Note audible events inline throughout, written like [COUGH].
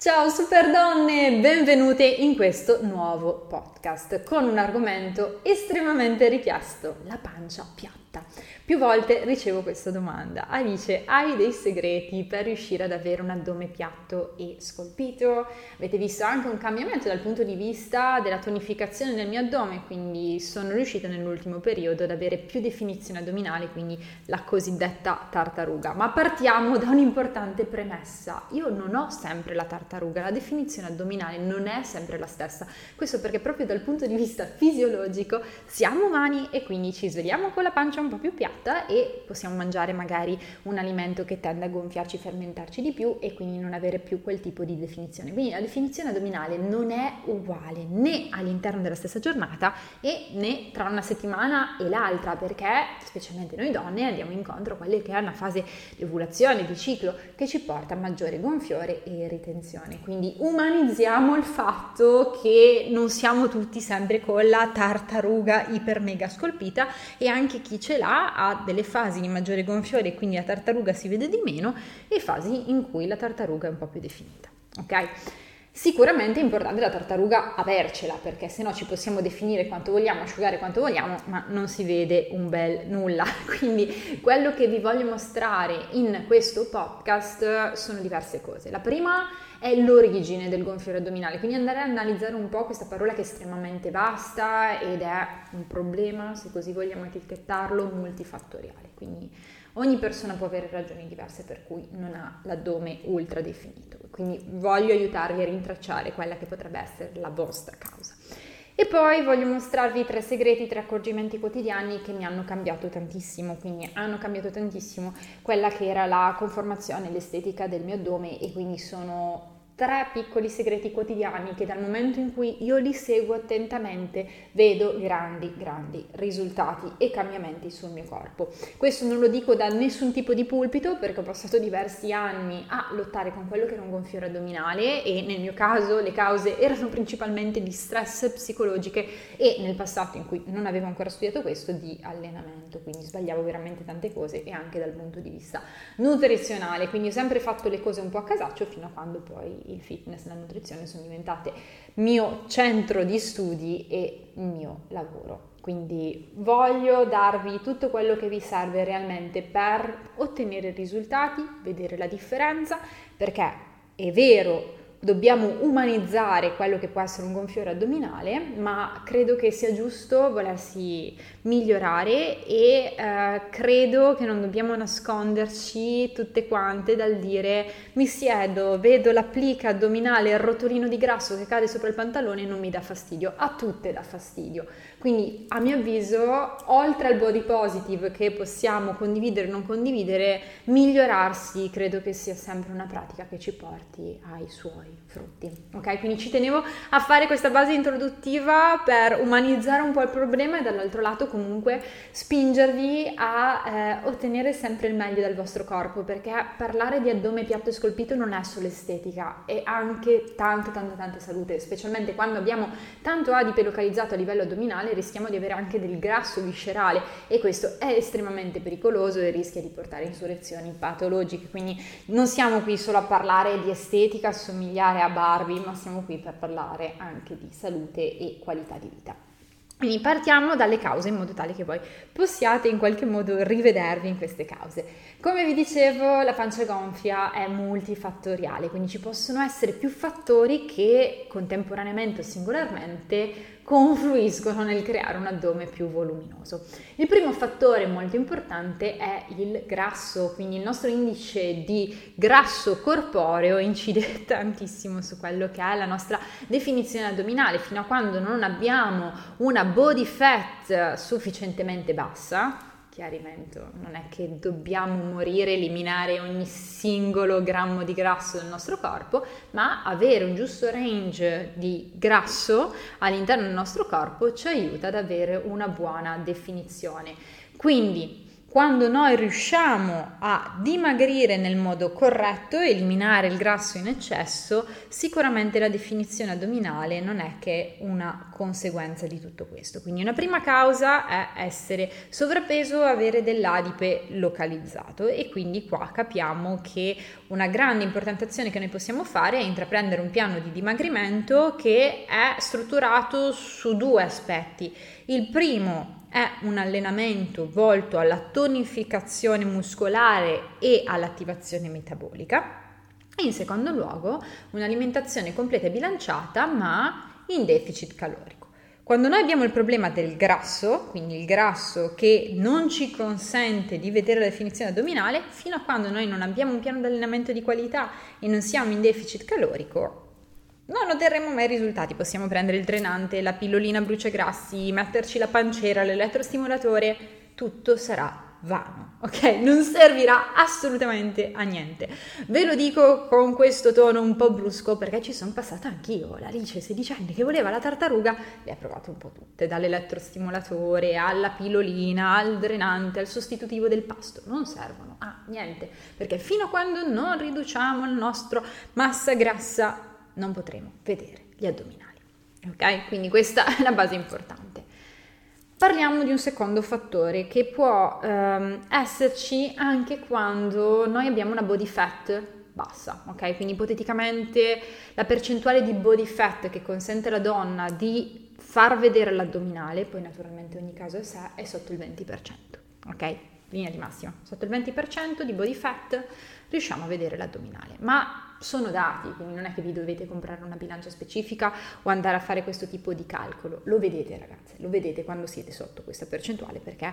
Ciao super donne, benvenute in questo nuovo podcast con un argomento estremamente richiesto, la pancia piatta. Più volte ricevo questa domanda. Alice, hai dei segreti per riuscire ad avere un addome piatto e scolpito? Avete visto anche un cambiamento dal punto di vista della tonificazione del mio addome, quindi sono riuscita nell'ultimo periodo ad avere più definizione addominale, quindi la cosiddetta tartaruga. Ma partiamo da un'importante premessa. Io non ho sempre la tartaruga, la definizione addominale non è sempre la stessa. Questo perché proprio dal punto di vista fisiologico siamo umani e quindi ci svegliamo con la pancia un po' più piatta e possiamo mangiare magari un alimento che tende a gonfiarci, fermentarci di più e quindi non avere più quel tipo di definizione. Quindi la definizione addominale non è uguale né all'interno della stessa giornata e né tra una settimana e l'altra perché specialmente noi donne andiamo incontro a quelle che è una fase di ovulazione, di ciclo che ci porta a maggiore gonfiore e ritenzione. Quindi umanizziamo il fatto che non siamo tutti sempre con la tartaruga iper mega scolpita e anche chi ce l'ha ha delle fasi di maggiore gonfiore e quindi la tartaruga si vede di meno e fasi in cui la tartaruga è un po' più definita. Ok? Sicuramente è importante la tartaruga avercela perché se no ci possiamo definire quanto vogliamo, asciugare quanto vogliamo, ma non si vede un bel nulla. [LAUGHS] Quindi quello che vi voglio mostrare in questo podcast sono diverse cose. La prima è l'origine del gonfiore addominale, quindi andare a analizzare un po' questa parola che è estremamente vasta ed è un problema, se così vogliamo etichettarlo, multifattoriale. Quindi ogni persona può avere ragioni diverse per cui non ha l'addome ultra definito. Quindi voglio aiutarvi a rintracciare quella che potrebbe essere la vostra causa. E poi voglio mostrarvi tre segreti, tre accorgimenti quotidiani che mi hanno cambiato tantissimo, quindi hanno cambiato tantissimo quella che era la conformazione, l'estetica del mio addome e quindi sono tre piccoli segreti quotidiani che dal momento in cui io li seguo attentamente vedo grandi, grandi risultati e cambiamenti sul mio corpo. Questo non lo dico da nessun tipo di pulpito perché ho passato diversi anni a lottare con quello che era un gonfiore addominale e nel mio caso le cause erano principalmente di stress psicologiche e nel passato in cui non avevo ancora studiato questo di allenamento, quindi sbagliavo veramente tante cose e anche dal punto di vista nutrizionale, quindi ho sempre fatto le cose un po' a casaccio fino a quando poi il fitness e la nutrizione sono diventate mio centro di studi e mio lavoro. Quindi voglio darvi tutto quello che vi serve realmente per ottenere risultati, vedere la differenza, perché è vero dobbiamo umanizzare quello che può essere un gonfiore addominale, ma credo che sia giusto volersi migliorare e eh, credo che non dobbiamo nasconderci tutte quante dal dire mi siedo, vedo l'applica addominale, il rotolino di grasso che cade sopra il pantalone e non mi dà fastidio, a tutte dà fastidio. Quindi a mio avviso, oltre al body positive che possiamo condividere o non condividere, migliorarsi credo che sia sempre una pratica che ci porti ai suoi frutti. Ok, quindi ci tenevo a fare questa base introduttiva per umanizzare un po' il problema e dall'altro lato comunque spingervi a eh, ottenere sempre il meglio dal vostro corpo, perché parlare di addome piatto e scolpito non è solo estetica, è anche tanta tanta tanta salute, specialmente quando abbiamo tanto adipe localizzato a livello addominale rischiamo di avere anche del grasso viscerale e questo è estremamente pericoloso e rischia di portare insurrezioni patologiche. Quindi non siamo qui solo a parlare di estetica, somigliare a Barbie, ma siamo qui per parlare anche di salute e qualità di vita. Quindi partiamo dalle cause in modo tale che voi possiate in qualche modo rivedervi in queste cause. Come vi dicevo, la pancia gonfia è multifattoriale, quindi ci possono essere più fattori che contemporaneamente o singolarmente confluiscono nel creare un addome più voluminoso. Il primo fattore molto importante è il grasso, quindi il nostro indice di grasso corporeo incide [LAUGHS] tantissimo su quello che è la nostra definizione addominale, fino a quando non abbiamo una body fat sufficientemente bassa, chiarimento, non è che dobbiamo morire, eliminare ogni singolo grammo di grasso del nostro corpo, ma avere un giusto range di grasso all'interno del nostro corpo ci aiuta ad avere una buona definizione. Quindi Quando noi riusciamo a dimagrire nel modo corretto, eliminare il grasso in eccesso, sicuramente la definizione addominale non è che una conseguenza di tutto questo. Quindi una prima causa è essere sovrappeso, avere dell'adipe localizzato e quindi qua capiamo che una grande importanzazione che noi possiamo fare è intraprendere un piano di dimagrimento che è strutturato su due aspetti. Il primo è un allenamento volto alla tonificazione muscolare e all'attivazione metabolica. E in secondo luogo un'alimentazione completa e bilanciata ma in deficit calorico. Quando noi abbiamo il problema del grasso, quindi il grasso che non ci consente di vedere la definizione addominale, fino a quando noi non abbiamo un piano di allenamento di qualità e non siamo in deficit calorico, non otterremo mai risultati. Possiamo prendere il drenante, la pillolina bruciagrassi, metterci la pancera, l'elettrostimolatore, tutto sarà vano, ok? Non servirà assolutamente a niente. Ve lo dico con questo tono un po' brusco perché ci sono passata anch'io. La Alice, 16 anni, che voleva la tartaruga, le ha provate un po' tutte, dall'elettrostimolatore alla pillolina, al drenante, al sostitutivo del pasto. Non servono a niente, perché fino a quando non riduciamo la nostra massa grassa non potremo vedere gli addominali. Ok? Quindi questa è la base importante. Parliamo di un secondo fattore che può ehm, esserci anche quando noi abbiamo una body fat bassa, ok? Quindi ipoteticamente la percentuale di body fat che consente alla donna di far vedere l'addominale, poi naturalmente ogni caso è sé, è sotto il 20%, ok? Linea di massima, sotto il 20% di body fat riusciamo a vedere l'addominale, ma sono dati, quindi non è che vi dovete comprare una bilancia specifica o andare a fare questo tipo di calcolo. Lo vedete ragazze, lo vedete quando siete sotto questa percentuale perché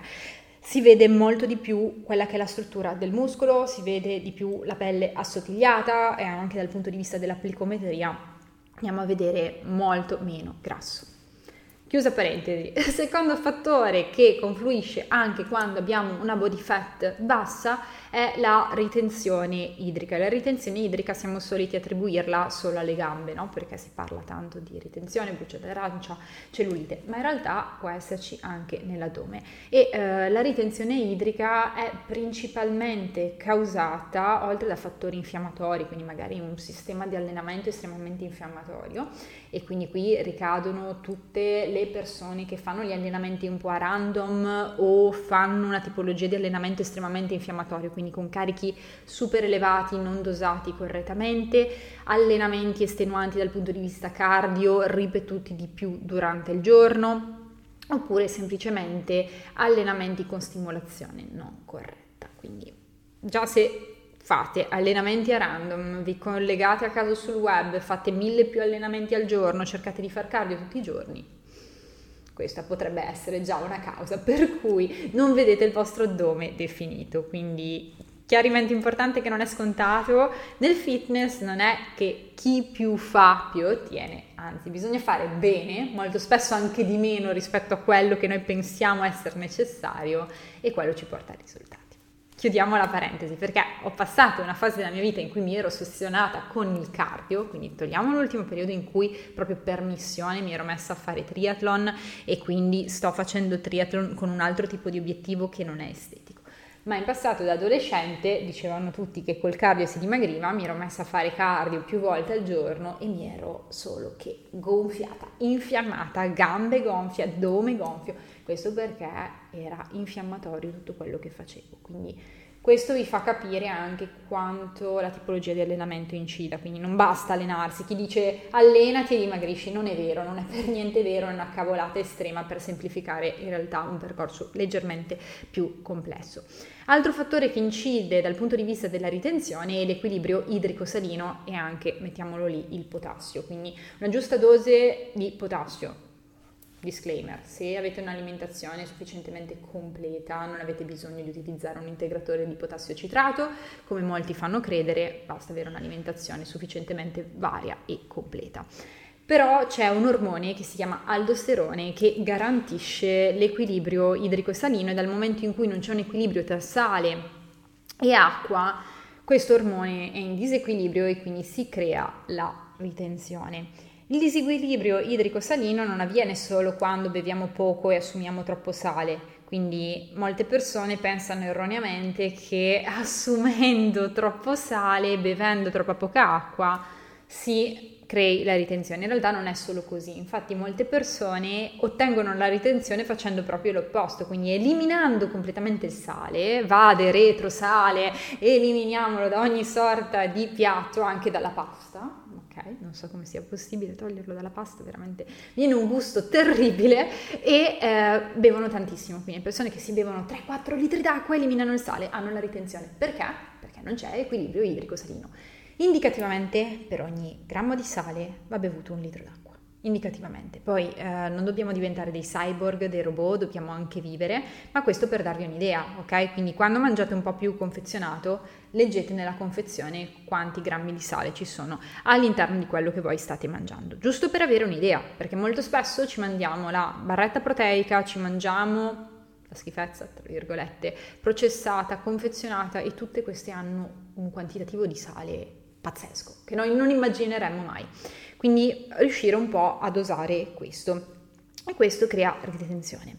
si vede molto di più quella che è la struttura del muscolo, si vede di più la pelle assottigliata e anche dal punto di vista della plicometria andiamo a vedere molto meno grasso. Chiusa parentesi, [LAUGHS] secondo fattore che confluisce anche quando abbiamo una body fat bassa è la ritenzione idrica. La ritenzione idrica siamo soliti attribuirla solo alle gambe, no? perché si parla tanto di ritenzione, buccia d'arancia, cellulite, ma in realtà può esserci anche nell'addome. E eh, la ritenzione idrica è principalmente causata, oltre da fattori infiammatori, quindi magari un sistema di allenamento estremamente infiammatorio, e quindi qui ricadono tutte le persone che fanno gli allenamenti un po' a random o fanno una tipologia di allenamento estremamente infiammatorio quindi con carichi super elevati, non dosati correttamente, allenamenti estenuanti dal punto di vista cardio, ripetuti di più durante il giorno, oppure semplicemente allenamenti con stimolazione non corretta. Quindi già se fate allenamenti a random, vi collegate a caso sul web, fate mille più allenamenti al giorno, cercate di far cardio tutti i giorni, questa potrebbe essere già una causa per cui non vedete il vostro addome definito. Quindi chiarimento importante che non è scontato, nel fitness non è che chi più fa più ottiene, anzi bisogna fare bene, molto spesso anche di meno rispetto a quello che noi pensiamo essere necessario e quello ci porta a risultati chiudiamo la parentesi perché ho passato una fase della mia vita in cui mi ero ossessionata con il cardio, quindi togliamo l'ultimo periodo in cui proprio per missione mi ero messa a fare triathlon e quindi sto facendo triathlon con un altro tipo di obiettivo che non è estetico. Ma in passato da adolescente dicevano tutti che col cardio si dimagriva, mi ero messa a fare cardio più volte al giorno e mi ero solo che gonfiata, infiammata, gambe gonfie, addome gonfio questo perché era infiammatorio tutto quello che facevo. Quindi questo vi fa capire anche quanto la tipologia di allenamento incida, quindi non basta allenarsi, chi dice allenati e dimagrisci non è vero, non è per niente vero, è una cavolata estrema per semplificare in realtà un percorso leggermente più complesso. Altro fattore che incide dal punto di vista della ritenzione è l'equilibrio idrico-salino e anche, mettiamolo lì, il potassio, quindi una giusta dose di potassio Disclaimer, se avete un'alimentazione sufficientemente completa non avete bisogno di utilizzare un integratore di potassio citrato, come molti fanno credere, basta avere un'alimentazione sufficientemente varia e completa. Però c'è un ormone che si chiama aldosterone che garantisce l'equilibrio idrico-salino e dal momento in cui non c'è un equilibrio tra sale e acqua, questo ormone è in disequilibrio e quindi si crea la ritenzione. Il disequilibrio idrico-salino non avviene solo quando beviamo poco e assumiamo troppo sale. Quindi molte persone pensano erroneamente che [LAUGHS] assumendo troppo sale, bevendo troppa poca acqua, si crei la ritenzione. In realtà non è solo così, infatti molte persone ottengono la ritenzione facendo proprio l'opposto, quindi eliminando completamente il sale, vade, retro, sale, eliminiamolo da ogni sorta di piatto, anche dalla pasta? Non so come sia possibile toglierlo dalla pasta, veramente viene un gusto terribile e eh, bevono tantissimo, quindi persone che si bevono 3-4 litri d'acqua eliminano il sale, hanno la ritenzione. Perché? Perché non c'è equilibrio idrico-salino. Indicativamente per ogni grammo di sale va bevuto un litro d'acqua. Indicativamente. Poi eh, non dobbiamo diventare dei cyborg, dei robot, dobbiamo anche vivere, ma questo per darvi un'idea, ok? Quindi quando mangiate un po' più confezionato, leggete nella confezione quanti grammi di sale ci sono all'interno di quello che voi state mangiando, giusto per avere un'idea, perché molto spesso ci mandiamo la barretta proteica, ci mangiamo la schifezza, tra virgolette, processata, confezionata e tutte queste hanno un quantitativo di sale pazzesco, che noi non immagineremmo mai. Quindi riuscire un po' a dosare questo e questo crea ritenzione.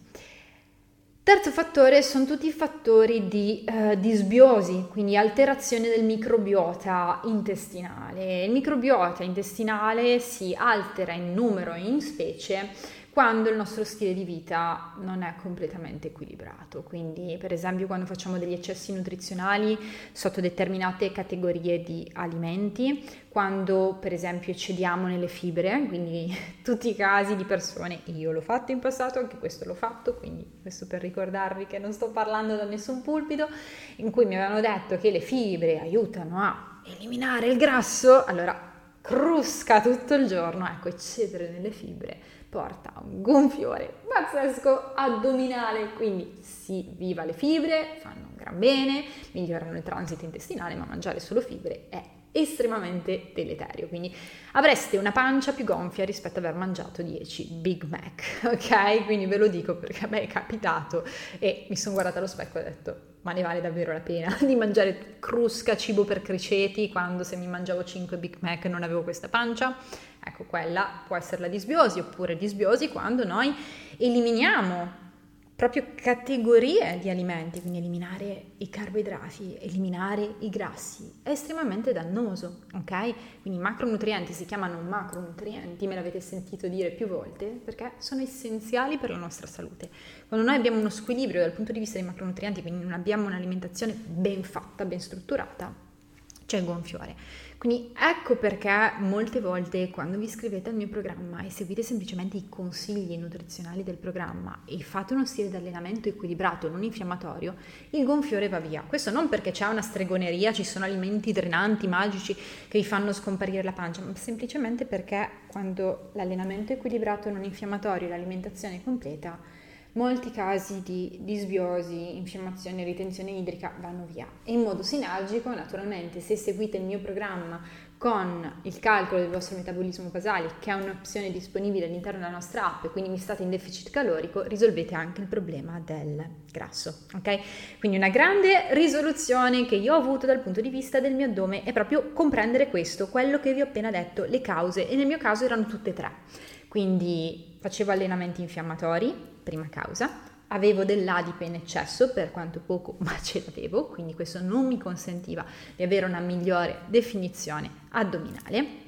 Terzo fattore sono tutti i fattori di eh, disbiosi, quindi alterazione del microbiota intestinale. Il microbiota intestinale si altera in numero e in specie quando il nostro stile di vita non è completamente equilibrato. Quindi, per esempio, quando facciamo degli eccessi nutrizionali sotto determinate categorie di alimenti, quando per esempio eccediamo nelle fibre, quindi [LAUGHS] tutti i casi di persone, io l'ho fatto in passato, anche questo l'ho fatto, quindi questo per ricordarvi che non sto parlando da nessun pulpito, in cui mi avevano detto che le fibre aiutano a eliminare il grasso, allora crusca tutto il giorno, ecco, eccedere nelle fibre porta un gonfiore pazzesco addominale, quindi si viva le fibre, fanno un gran bene, migliorano il transito intestinale, ma mangiare solo fibre è estremamente deleterio, quindi avreste una pancia più gonfia rispetto ad aver mangiato 10 Big Mac, [LAUGHS] ok? Quindi ve lo dico perché a me è capitato e mi sono guardata allo specchio e ho detto ma ne vale davvero la pena [LAUGHS] di mangiare crusca cibo per criceti quando se mi mangiavo 5 Big Mac non avevo questa pancia? Ecco, quella può essere la disbiosi oppure disbiosi quando noi eliminiamo proprio categorie di alimenti, quindi eliminare i carboidrati, eliminare i grassi, è estremamente dannoso, ok? Quindi i macronutrienti si chiamano macronutrienti, me l'avete sentito dire più volte, perché sono essenziali per la nostra salute. Quando noi abbiamo uno squilibrio dal punto di vista dei macronutrienti, quindi non abbiamo un'alimentazione ben fatta, ben strutturata, c'è il gonfiore. Quindi ecco perché molte volte quando vi iscrivete al mio programma e seguite semplicemente i consigli nutrizionali del programma e fate uno stile di allenamento equilibrato, non infiammatorio, il gonfiore va via. Questo non perché c'è una stregoneria, ci sono alimenti drenanti, magici che vi fanno scomparire la pancia, ma semplicemente perché quando l'allenamento equilibrato non infiammatorio e l'alimentazione completa, molti casi di disbiosi, infiammazione ritenzione idrica vanno via. E in modo sinergico, naturalmente, se seguite il mio programma con il calcolo del vostro metabolismo basale, che è un'opzione disponibile all'interno della nostra app, e quindi mi state in deficit calorico, risolvete anche il problema del grasso. Ok? Quindi una grande risoluzione che io ho avuto dal punto di vista del mio addome è proprio comprendere questo, quello che vi ho appena detto, le cause, e nel mio caso erano tutte e tre. Quindi facevo allenamenti infiammatori, prima causa, avevo dell'adipe in eccesso, per quanto poco, [LAUGHS] ma ce l'avevo, quindi questo non mi consentiva di avere una migliore definizione addominale.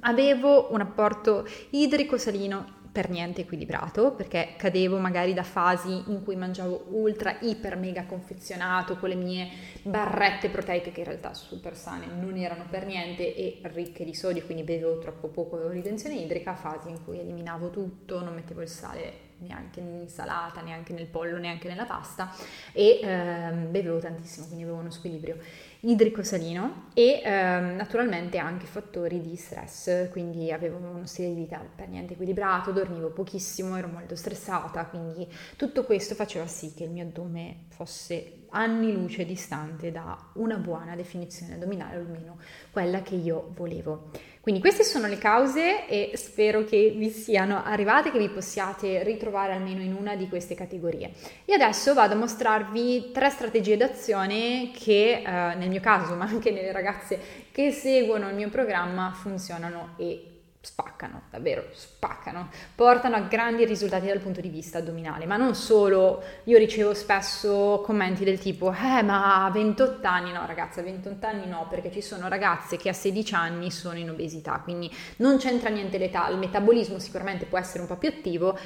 Avevo un apporto idrico-salino per niente equilibrato perché cadevo magari da fasi in cui mangiavo ultra iper mega confezionato con le mie barrette proteiche che in realtà super sane non erano per niente e ricche di sodio quindi bevevo troppo poco ritenzione idrica fasi in cui eliminavo tutto non mettevo il sale neanche nell'insalata neanche nel pollo neanche nella pasta e ehm, bevevo tantissimo quindi avevo uno squilibrio idrico-salino e ehm, naturalmente anche fattori di stress, quindi avevo uno stile di vita per niente equilibrato, dormivo pochissimo, ero molto stressata, quindi tutto questo faceva sì che il mio addome fosse anni luce distante da una buona definizione addominale, almeno quella che io volevo. Quindi queste sono le cause e spero che vi siano arrivate, che vi possiate ritrovare almeno in una di queste categorie. E adesso vado a mostrarvi tre strategie d'azione che eh, nel mio caso, ma anche nelle ragazze che seguono il mio programma, funzionano e spaccano, davvero spaccano, portano a grandi risultati dal punto di vista addominale, ma non solo, io ricevo spesso commenti del tipo, eh ma a 28 anni, no ragazza, a 28 anni no, perché ci sono ragazze che a 16 anni sono in obesità, quindi non c'entra niente l'età, il metabolismo sicuramente può essere un po' più attivo,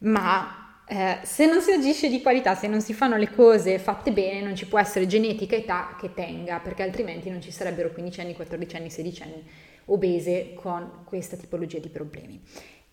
ma eh, se non si agisce di qualità, se non si fanno le cose fatte bene, non ci può essere genetica età che tenga, perché altrimenti non ci sarebbero 15 anni, 14 anni, 16 anni obese con questa tipologia di problemi.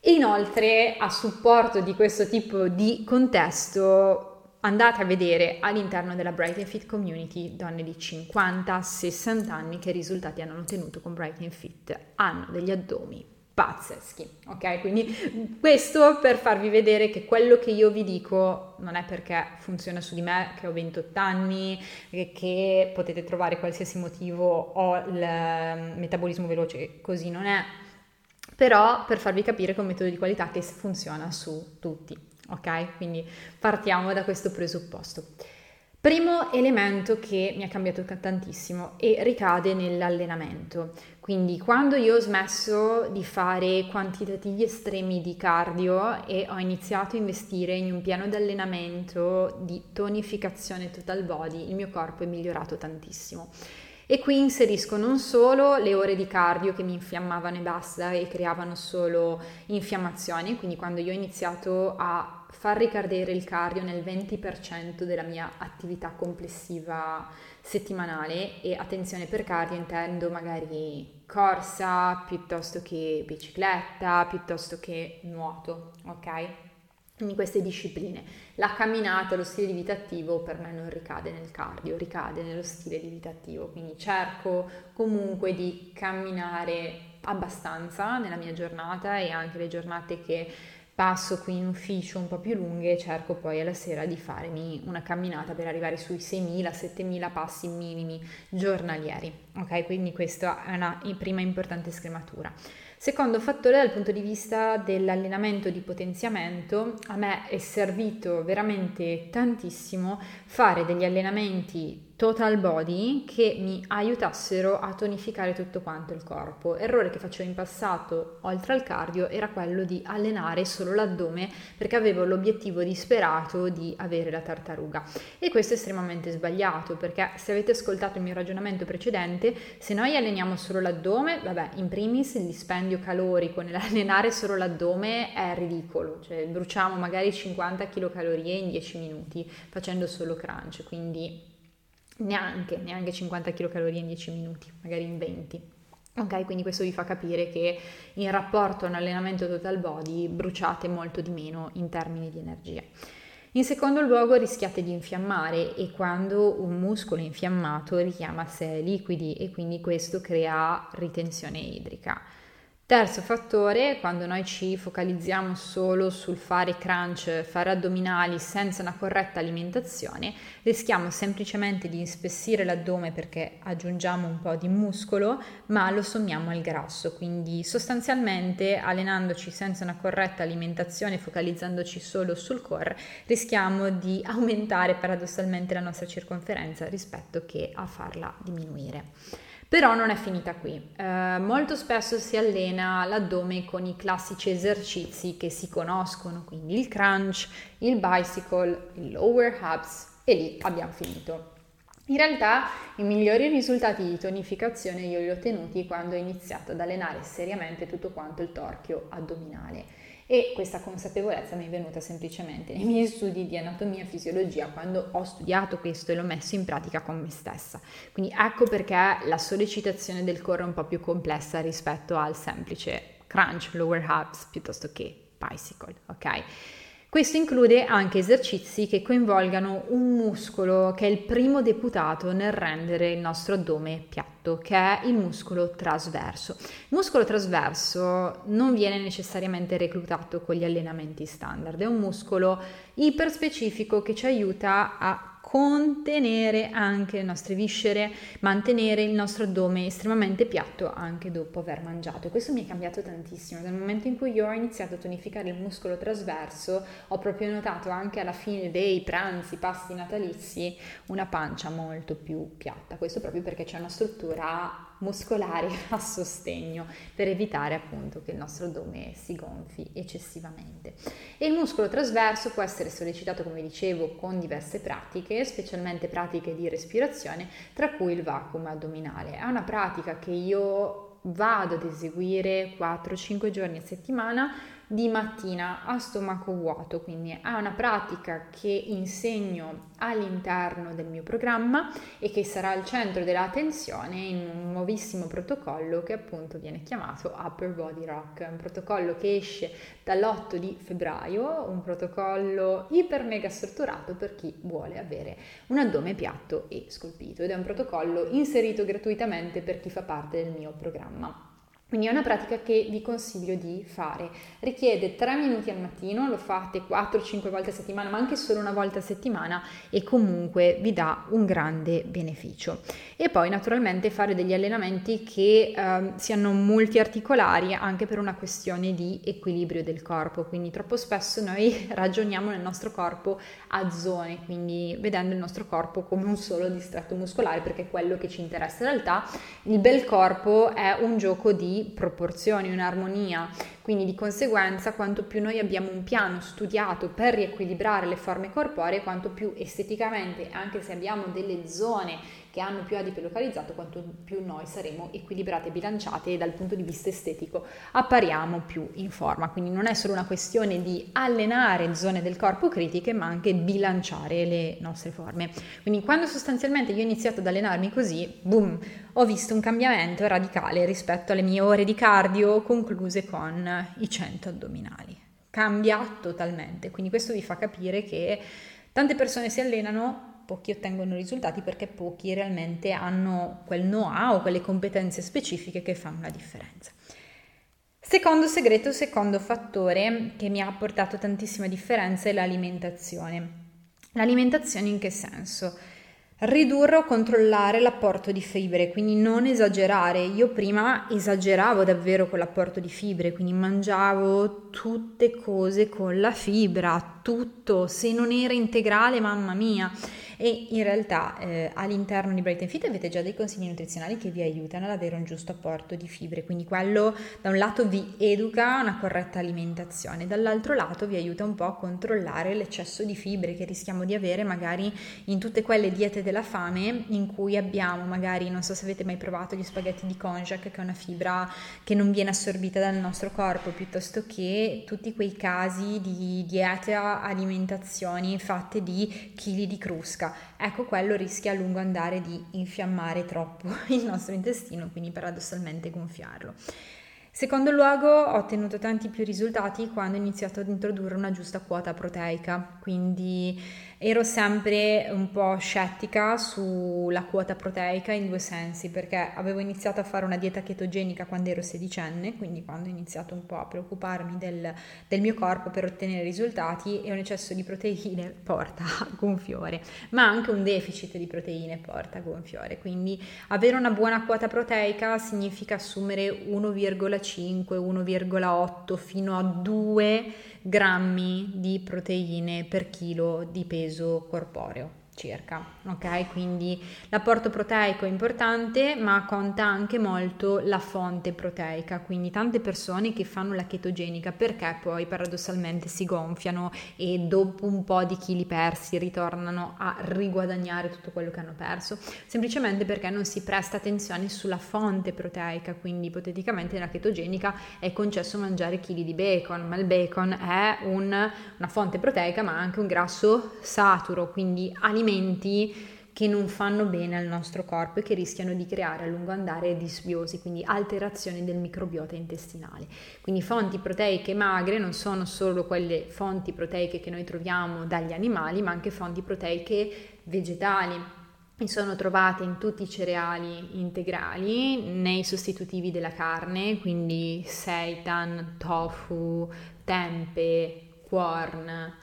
Inoltre, a supporto di questo tipo di contesto, andate a vedere all'interno della Bright and Fit Community donne di 50-60 anni che risultati hanno ottenuto con Bright and Fit. Hanno degli addomi pazzeschi, ok? Quindi questo per farvi vedere che quello che io vi dico non è perché funziona su di me, che ho 28 anni, che potete trovare qualsiasi motivo, ho il metabolismo veloce, così non è, però per farvi capire che è un metodo di qualità che funziona su tutti, ok? Quindi partiamo da questo presupposto. Primo elemento che mi ha cambiato tantissimo e ricade nell'allenamento. Quindi quando io ho smesso di fare quantitativi estremi di cardio e ho iniziato a investire in un piano di allenamento di tonificazione total body, il mio corpo è migliorato tantissimo. E qui inserisco non solo le ore di cardio che mi infiammavano e basta e creavano solo infiammazioni, quindi quando io ho iniziato a far ricadere il cardio nel 20% della mia attività complessiva settimanale e attenzione per cardio intendo magari corsa piuttosto che bicicletta, piuttosto che nuoto, ok? Quindi queste discipline. La camminata, lo stile di vita attivo per me non ricade nel cardio, ricade nello stile di vita attivo, quindi cerco comunque di camminare abbastanza nella mia giornata e anche le giornate che passo qui in ufficio un po' più lunghe, cerco poi alla sera di farmi una camminata per arrivare sui 6.000-7.000 passi minimi giornalieri. Ok, quindi questa è una prima importante scrematura. Secondo fattore dal punto di vista dell'allenamento di potenziamento, a me è servito veramente tantissimo fare degli allenamenti total body che mi aiutassero a tonificare tutto quanto il corpo. Errore che facevo in passato, oltre al cardio, era quello di allenare solo l'addome perché avevo l'obiettivo disperato di avere la tartaruga. E questo è estremamente sbagliato perché se avete ascoltato il mio ragionamento precedente, se noi alleniamo solo l'addome, vabbè, in primis il dispendio calorico nell'allenare solo l'addome è ridicolo, cioè bruciamo magari 50 kcal in 10 minuti facendo solo crunch, quindi neanche, neanche 50 kcal in 10 minuti, magari in 20. Ok, quindi questo vi fa capire che in rapporto a un allenamento total body bruciate molto di meno in termini di energia. In secondo luogo rischiate di infiammare e quando un muscolo infiammato richiama a sé liquidi e quindi questo crea ritenzione idrica. Terzo fattore, quando noi ci focalizziamo solo sul fare crunch, fare addominali senza una corretta alimentazione, rischiamo semplicemente di ispessire l'addome perché aggiungiamo un po' di muscolo, ma lo sommiamo al grasso. Quindi sostanzialmente allenandoci senza una corretta alimentazione, focalizzandoci solo sul core, rischiamo di aumentare paradossalmente la nostra circonferenza rispetto che a farla diminuire. Però non è finita qui. Eh, molto spesso si allena l'addome con i classici esercizi che si conoscono, quindi il crunch, il bicycle, il lower abs e lì abbiamo finito. In realtà i migliori risultati di tonificazione io li ho ottenuti quando ho iniziato ad allenare seriamente tutto quanto il torchio addominale e questa consapevolezza mi è venuta semplicemente nei miei studi di anatomia e fisiologia quando ho studiato questo e l'ho messo in pratica con me stessa. Quindi ecco perché la sollecitazione del core è un po' più complessa rispetto al semplice crunch, lower abs piuttosto che bicycle, ok? Questo include anche esercizi che coinvolgano un muscolo che è il primo deputato nel rendere il nostro addome piatto, che è il muscolo trasverso. Il muscolo trasverso non viene necessariamente reclutato con gli allenamenti standard, è un muscolo iperspecifico che ci aiuta a contenere anche le nostre viscere, mantenere il nostro addome estremamente piatto anche dopo aver mangiato. E questo mi è cambiato tantissimo. Dal momento in cui io ho iniziato a tonificare il muscolo trasverso, ho proprio notato anche alla fine dei pranzi, pasti natalizi, una pancia molto più piatta. Questo proprio perché c'è una struttura muscolari [LAUGHS] a sostegno per evitare appunto che il nostro addome si gonfi eccessivamente. E il muscolo trasverso può essere sollecitato, come dicevo, con diverse pratiche, specialmente pratiche di respirazione, tra cui il vacuum addominale. È una pratica che io vado ad eseguire 4-5 giorni a settimana di mattina a stomaco vuoto, quindi è una pratica che insegno all'interno del mio programma e che sarà al centro dell'attenzione in un nuovissimo protocollo che appunto viene chiamato Upper Body Rock, un protocollo che esce dall'8 di febbraio, un protocollo iper mega strutturato per chi vuole avere un addome piatto e scolpito ed è un protocollo inserito gratuitamente per chi fa parte del mio programma. Quindi è una pratica che vi consiglio di fare. Richiede 3 minuti al mattino, lo fate 4-5 volte a settimana, ma anche solo una volta a settimana e comunque vi dà un grande beneficio. E poi naturalmente fare degli allenamenti che eh, siano multiarticolari anche per una questione di equilibrio del corpo. Quindi troppo spesso noi [LAUGHS] ragioniamo nel nostro corpo a zone, quindi vedendo il nostro corpo come un solo distretto muscolare, perché è quello che ci interessa. In realtà il bel corpo è un gioco di proporzioni, un'armonia, quindi di conseguenza quanto più noi abbiamo un piano studiato per riequilibrare le forme corporee, quanto più esteticamente, anche se abbiamo delle zone che hanno più adipe localizzato, quanto più noi saremo equilibrate e bilanciate e dal punto di vista estetico appariamo più in forma. Quindi non è solo una questione di allenare zone del corpo critiche, ma anche bilanciare le nostre forme. Quindi quando sostanzialmente io ho iniziato ad allenarmi così, boom, ho visto un cambiamento radicale rispetto alle mie ore di cardio concluse con i 100 addominali. Cambia totalmente, quindi questo vi fa capire che tante persone si allenano pochi ottengono risultati perché pochi realmente hanno quel know-how, quelle competenze specifiche che fanno la differenza. Secondo segreto, secondo fattore che mi ha portato tantissima differenza è l'alimentazione. L'alimentazione in che senso? Ridurre o controllare l'apporto di fibre, quindi non esagerare. Io prima esageravo davvero con l'apporto di fibre, quindi mangiavo tutte cose con la fibra, tutto, se non era integrale, mamma mia e in realtà eh, all'interno di Bright Fit avete già dei consigli nutrizionali che vi aiutano ad avere un giusto apporto di fibre, quindi quello da un lato vi educa a una corretta alimentazione, dall'altro lato vi aiuta un po' a controllare l'eccesso di fibre che rischiamo di avere magari in tutte quelle diete della fame in cui abbiamo magari, non so se avete mai provato gli spaghetti di konjac che è una fibra che non viene assorbita dal nostro corpo, piuttosto che tutti quei casi di diete, alimentazioni fatte di chili di crusca pesca, ecco quello rischia a lungo andare di infiammare troppo [LAUGHS] il nostro intestino, quindi paradossalmente gonfiarlo. Secondo luogo ho ottenuto tanti più risultati quando ho iniziato ad introdurre una giusta quota proteica, quindi ero sempre un po' scettica sulla quota proteica in due sensi, perché avevo iniziato a fare una dieta chetogenica quando ero sedicenne, quindi quando ho iniziato un po' a preoccuparmi del, del mio corpo per ottenere risultati e un eccesso di proteine [LAUGHS] porta a gonfiore, ma anche un deficit di proteine porta a gonfiore, quindi avere una buona quota proteica significa assumere 1,5, 1,8 fino a 2 grammi di proteine per chilo di peso corporeo circa, ok? Quindi l'apporto proteico è importante, ma conta anche molto la fonte proteica, quindi tante persone che fanno la chetogenica perché poi paradossalmente si gonfiano e dopo un po' di chili persi ritornano a riguadagnare tutto quello che hanno perso, semplicemente perché non si presta attenzione sulla fonte proteica, quindi ipoteticamente nella chetogenica è concesso mangiare chili di bacon, ma il bacon è un, una fonte proteica ma anche un grasso saturo, quindi alimenta alimenti che non fanno bene al nostro corpo e che rischiano di creare a lungo andare disbiosi, quindi alterazioni del microbiota intestinale. Quindi fonti proteiche magre non sono solo quelle fonti proteiche che noi troviamo dagli animali, ma anche fonti proteiche vegetali. E sono trovate in tutti i cereali integrali, nei sostitutivi della carne, quindi seitan, tofu, tempe, corn,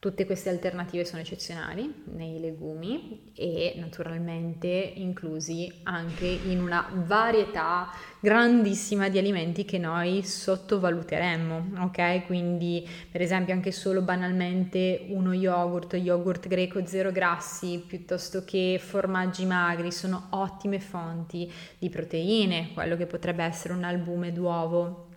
Tutte queste alternative sono eccezionali nei legumi e naturalmente inclusi anche in una varietà grandissima di alimenti che noi sottovaluteremmo, ok? Quindi per esempio anche solo banalmente uno yogurt, yogurt greco zero grassi piuttosto che formaggi magri sono ottime fonti di proteine, quello che potrebbe essere un albume d'uovo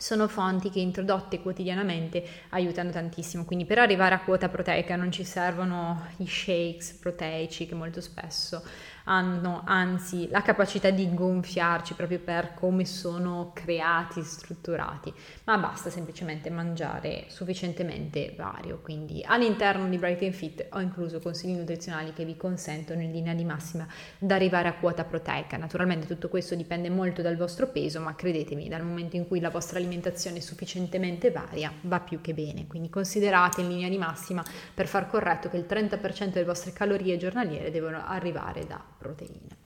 sono fonti che introdotte quotidianamente aiutano tantissimo, quindi per arrivare a quota proteica non ci servono i shakes proteici che molto spesso hanno anzi la capacità di gonfiarci proprio per come sono creati, strutturati, ma basta semplicemente mangiare sufficientemente vario. Quindi all'interno di Bright Fit ho incluso consigli nutrizionali che vi consentono in linea di massima di arrivare a quota proteica. Naturalmente tutto questo dipende molto dal vostro peso, ma credetemi, dal momento in cui la vostra alimentazione è sufficientemente varia, va più che bene. Quindi considerate in linea di massima per far corretto che il 30% delle vostre calorie giornaliere devono arrivare da proteine.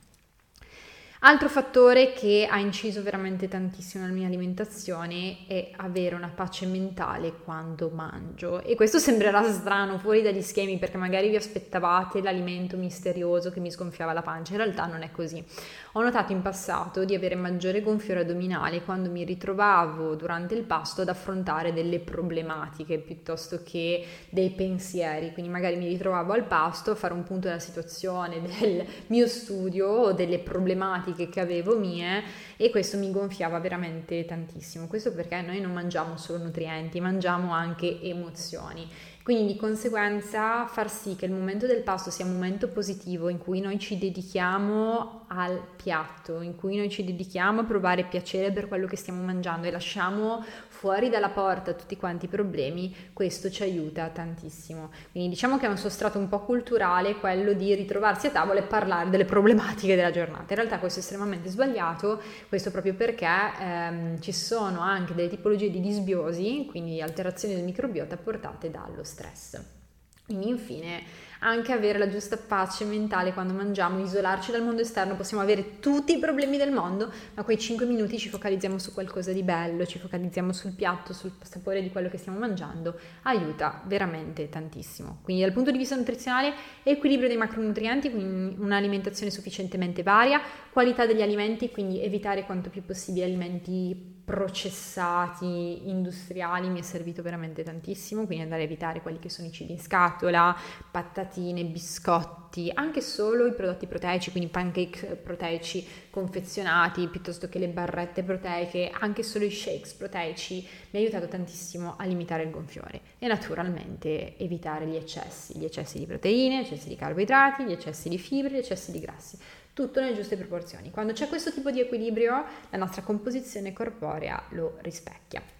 Altro fattore che ha inciso veramente tantissimo nella mia alimentazione è avere una pace mentale quando mangio. E questo sembrerà strano, fuori dagli schemi perché magari vi aspettavate l'alimento misterioso che mi sgonfiava la pancia, in realtà non è così. Ho notato in passato di avere maggiore gonfiore addominale quando mi ritrovavo durante il pasto ad affrontare delle problematiche piuttosto che dei pensieri, quindi magari mi ritrovavo al pasto a fare un punto della situazione del mio studio o delle problematiche che avevo mie e questo mi gonfiava veramente tantissimo. Questo perché noi non mangiamo solo nutrienti, mangiamo anche emozioni quindi di conseguenza far sì che il momento del pasto sia un momento positivo in cui noi ci dedichiamo al piatto, in cui noi ci dedichiamo a provare piacere per quello che stiamo mangiando e lasciamo fuori dalla porta tutti quanti i problemi, questo ci aiuta tantissimo. Quindi diciamo che è un sostrato un po' culturale quello di ritrovarsi a tavola e parlare delle problematiche della giornata. In realtà questo è estremamente sbagliato, questo proprio perché ehm, ci sono anche delle tipologie di disbiosi, quindi alterazioni del microbiota portate dallo stress. Quindi infine anche avere la giusta pace mentale quando mangiamo, isolarci dal mondo esterno, possiamo avere tutti i problemi del mondo, ma quei 5 minuti ci focalizziamo su qualcosa di bello, ci focalizziamo sul piatto, sul sapore di quello che stiamo mangiando, aiuta veramente tantissimo. Quindi dal punto di vista nutrizionale, equilibrio dei macronutrienti, quindi un'alimentazione sufficientemente varia, qualità degli alimenti, quindi evitare quanto più possibile alimenti processati, industriali, mi è servito veramente tantissimo, quindi andare a evitare quelli che sono i cibi in scatola, patatine, biscotti, anche solo i prodotti proteici, quindi pancake proteici confezionati, piuttosto che le barrette proteiche, anche solo i shakes proteici, mi ha aiutato tantissimo a limitare il gonfiore e naturalmente evitare gli eccessi, gli eccessi di proteine, gli eccessi di carboidrati, gli eccessi di fibre, gli eccessi di grassi tutto nelle giuste proporzioni. Quando c'è questo tipo di equilibrio, la nostra composizione corporea lo rispecchia.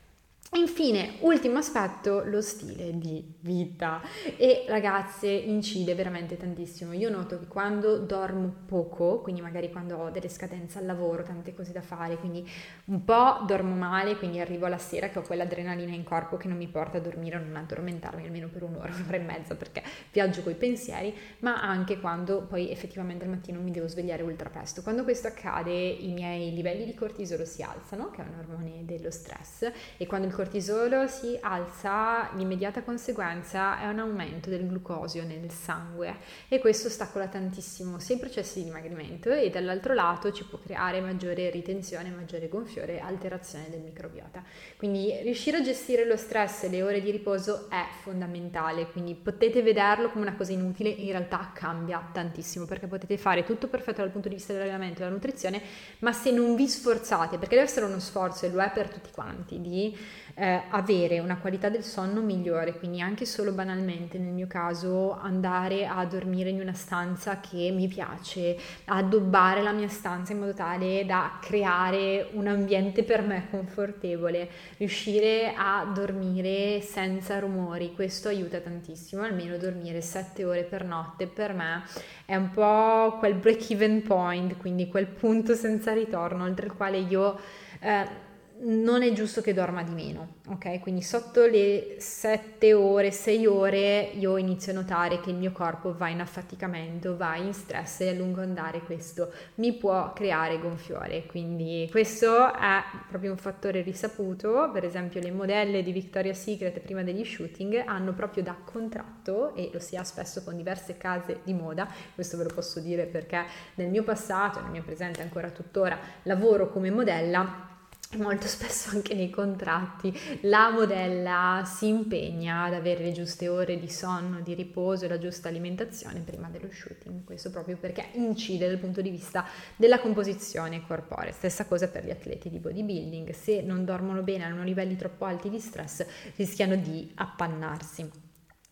Infine, ultimo aspetto, lo stile di vita. E ragazze, incide veramente tantissimo. Io noto che quando dormo poco, quindi magari quando ho delle scadenze al lavoro, tante cose da fare, quindi un po' dormo male, quindi arrivo alla sera che ho quell'adrenalina in corpo che non mi porta a dormire o non addormentarmi almeno per un'ora, [LAUGHS] un'ora e mezza, perché viaggio coi pensieri, ma anche quando poi effettivamente al mattino mi devo svegliare ultra presto. Quando questo accade, i miei livelli di cortisolo si alzano, che è un ormone dello stress, e quando il cortisolo si alza, l'immediata conseguenza è un aumento del glucosio nel sangue e questo ostacola tantissimo sia i processi di dimagrimento e dall'altro lato ci può creare maggiore ritenzione, maggiore gonfiore, alterazione del microbiota. Quindi riuscire a gestire lo stress e le ore di riposo è fondamentale, quindi potete vederlo come una cosa inutile, in realtà cambia tantissimo perché potete fare tutto perfetto dal punto di vista dell'allenamento e della nutrizione, ma se non vi sforzate, perché deve essere uno sforzo e lo è per tutti quanti, di eh, avere una qualità del sonno migliore, quindi anche solo banalmente nel mio caso andare a dormire in una stanza che mi piace, addobbare la mia stanza in modo tale da creare un ambiente per me confortevole, riuscire a dormire senza rumori, questo aiuta tantissimo, almeno dormire 7 ore per notte per me è un po' quel break even point, quindi quel punto senza ritorno oltre il quale io eh, non è giusto che dorma di meno, ok? Quindi sotto le 7 ore, 6 ore io inizio a notare che il mio corpo va in affaticamento, va in stress e a lungo andare questo mi può creare gonfiore. Quindi questo è proprio un fattore risaputo, per esempio le modelle di Victoria's Secret prima degli shooting hanno proprio da contratto e lo si ha spesso con diverse case di moda, questo ve lo posso dire perché nel mio passato, nel mio presente ancora tuttora lavoro come modella molto spesso anche nei contratti la modella si impegna ad avere le giuste ore di sonno, di riposo e la giusta alimentazione prima dello shooting, questo proprio perché incide dal punto di vista della composizione corporea. Stessa cosa per gli atleti di bodybuilding, se non dormono bene, hanno livelli troppo alti di stress, rischiano di appannarsi.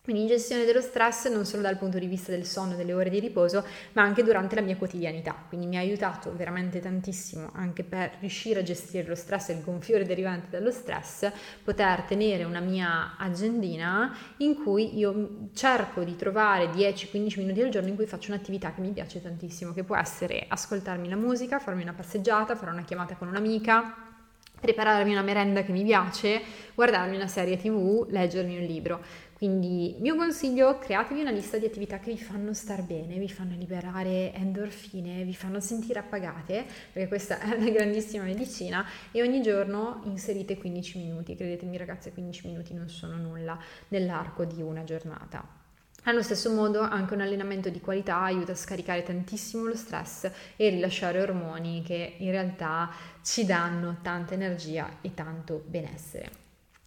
Quindi in gestione dello stress non solo dal punto di vista del sonno, delle ore di riposo, ma anche durante la mia quotidianità. Quindi mi ha aiutato veramente tantissimo anche per riuscire a gestire lo stress e il gonfiore derivante dallo stress, poter tenere una mia agendina in cui io cerco di trovare 10-15 minuti al giorno in cui faccio un'attività che mi piace tantissimo, che può essere ascoltarmi la musica, farmi una passeggiata, fare una chiamata con un'amica, prepararmi una merenda che mi piace, guardarmi una serie tv, leggermi un libro. Quindi mio consiglio, createvi una lista di attività che vi fanno star bene, vi fanno liberare endorfine, vi fanno sentire appagate, perché questa è una grandissima medicina e ogni giorno inserite 15 minuti, credetemi ragazzi 15 minuti non sono nulla nell'arco di una giornata. Allo stesso modo anche un allenamento di qualità aiuta a scaricare tantissimo lo stress e rilasciare ormoni che in realtà ci danno tanta energia e tanto benessere.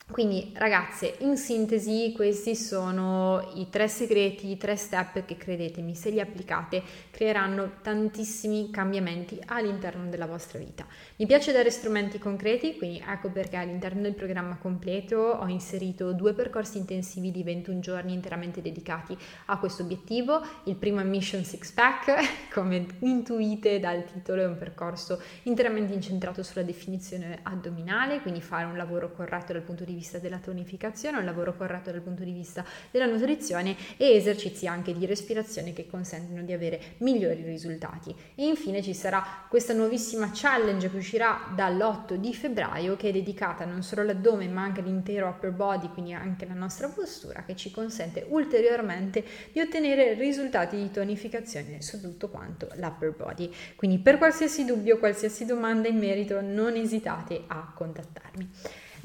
Quindi ragazze, in sintesi questi sono i tre segreti, i tre step che credetemi, se li applicate creeranno tantissimi cambiamenti all'interno della vostra vita. Mi piace dare strumenti concreti, quindi ecco perché all'interno del programma completo ho inserito due percorsi intensivi di 21 giorni interamente dedicati a questo obiettivo. Il primo è Mission Six Pack, [LAUGHS] come intuite dal titolo è un percorso interamente incentrato sulla definizione addominale, quindi fare un lavoro corretto dal punto di vista della tonificazione, un lavoro corretto dal punto di vista della nutrizione e esercizi anche di respirazione che consentono di avere migliori risultati. E infine ci sarà questa nuovissima challenge che uscirà dall'8 di febbraio che è dedicata non solo all'addome ma anche all'intero upper body, quindi anche alla nostra postura che ci consente ulteriormente di ottenere risultati di tonificazione su tutto quanto l'upper body. Quindi per qualsiasi dubbio, qualsiasi domanda in merito non esitate a contattarmi.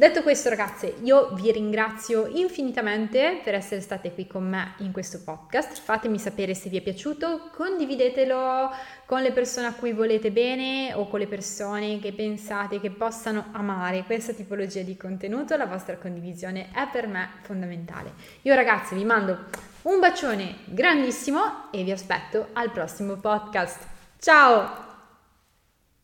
Detto questo ragazze, io vi ringrazio infinitamente per essere state qui con me in questo podcast, fatemi sapere se vi è piaciuto, condividetelo con le persone a cui volete bene o con le persone che pensate che possano amare questa tipologia di contenuto, la vostra condivisione è per me fondamentale. Io ragazzi vi mando un bacione grandissimo e vi aspetto al prossimo podcast. Ciao!